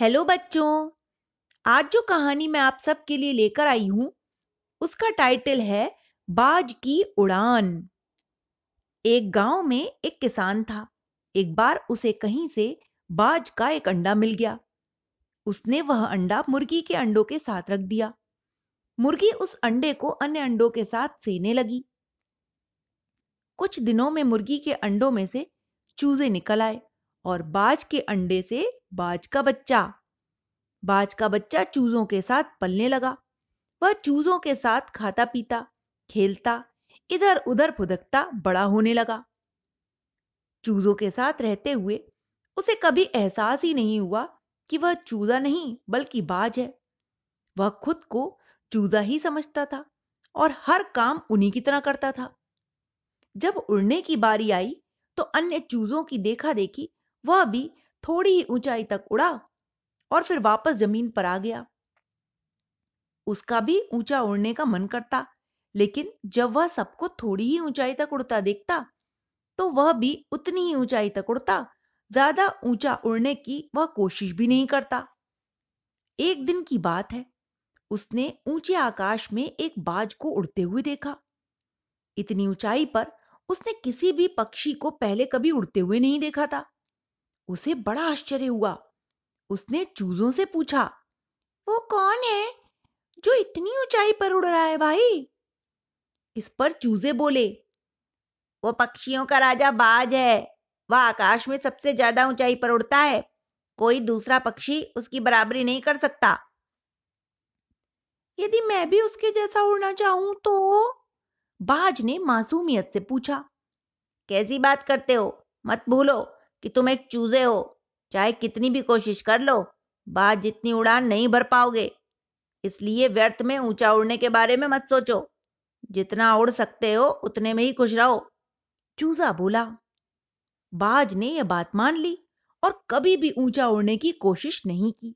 Hello बच्चों, आज जो कहानी मैं आप सबके लिए लेकर आई हूँ, उसका टाइटल है बाज की उड़ान। एक गाँव में एक किसान था। एक बार उसे कहीं से बाज का एक अंडा मिल गया। उसने वह अंडा मुर्गी के अंडों के साथ रख दिया। मुर्गी उस अंडे को अन्य अंडों के साथ सेने लगी। कुछ दिनों में मुर्गी के अंडों में से चूजे निकल आए। और बाज के अंडे से बाज का बच्चा। बाज का बच्चा चूजों के साथ पलने लगा। वह चूजों के साथ खाता पीता, खेलता, इधर उधर फुदकता बड़ा होने लगा। चूजों के साथ रहते हुए उसे कभी एहसास ही नहीं हुआ कि वह चूजा नहीं बल्कि बाज है। वह खुद को चूजा ही समझता था और हर काम उन्हीं की तरह करता था। जब उड़ने की बारी आई तो अन्य चूजों की देखा देखी वह भी थोड़ी ही ऊंचाई तक उड़ा और फिर वापस ज़मीन पर आ गया। उसका भी ऊँचा उड़ने का मन करता, लेकिन जब वह सबको थोड़ी ही ऊंचाई तक उड़ता देखता तो वह भी उतनी ही ऊंचाई तक उड़ता, ज़्यादा ऊँचा उड़ने की वह कोशिश भी नहीं करता। एक दिन की बात है, उसने ऊँचे आकाश में एक बाज को उड़ते हुए देखा। इतनी ऊंचाई पर उसने किसी भी पक्षी को पहले कभी उड़ते हुए नहीं देखा था। उसे बड़ा आश्चर्य हुआ। उसने चूजों से पूछा, वो कौन है जो इतनी ऊंचाई पर उड़ रहा है भाई? इस पर चूजे बोले, वो पक्षियों का राजा बाज है। वह आकाश में सबसे ज़्यादा ऊंचाई पर उड़ता है। कोई दूसरा पक्षी उसकी बराबरी नहीं कर सकता। यदि मैं भी उसके जैसा उड़ना चाहूँ तो? बाज ने मासूमियत से पूछा, कैसी बात करते हो? मत भूलो। कि तुम एक चूजे हो, चाहे कितनी भी कोशिश कर लो, बात जितनी उड़ान नहीं भर पाओगे। इसलिए व्यर्थ में ऊँचा उड़ने के बारे में मत सोचो। जितना उड़ सकते हो, उतने में ही खुश रहो। चूजा बोला, बाज ने यह बात मान ली और कभी भी ऊँचा उड़ने की कोशिश नहीं की।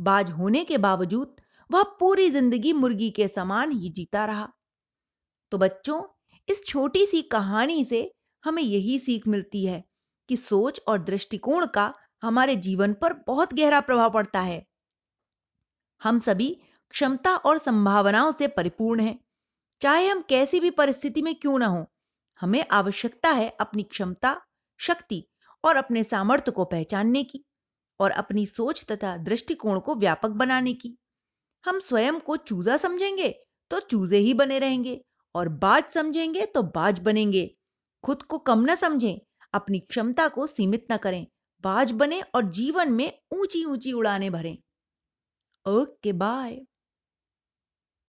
बाज होने के बावजूद वह पूरी ज़िंदगी मुर्गी के समान ही जीता रहा। तो बच्चों, इस छोटी सी कहानी से हमें यही सीख मिलती है। कि सोच और दृष्टिकोण का हमारे जीवन पर बहुत गहरा प्रभाव पड़ता है। हम सभी क्षमता और संभावनाओं से परिपूर्ण हैं। चाहे हम कैसी भी परिस्थिति में क्यों ना हो, हमें आवश्यकता है अपनी क्षमता, शक्ति और अपने सामर्थ्य को पहचानने की और अपनी सोच तथा दृष्टिकोण को व्यापक बनाने की। हम स्वयं को चूजा समझेंगे तो चूजे ही बने रहेंगे और बाज समझेंगे तो बाज बनेंगे। खुद को कम न समझें अपनी क्षमता को सीमित न करें। बाज बने और जीवन में ऊँची ऊँची उड़ाने भरें। Okay, bye.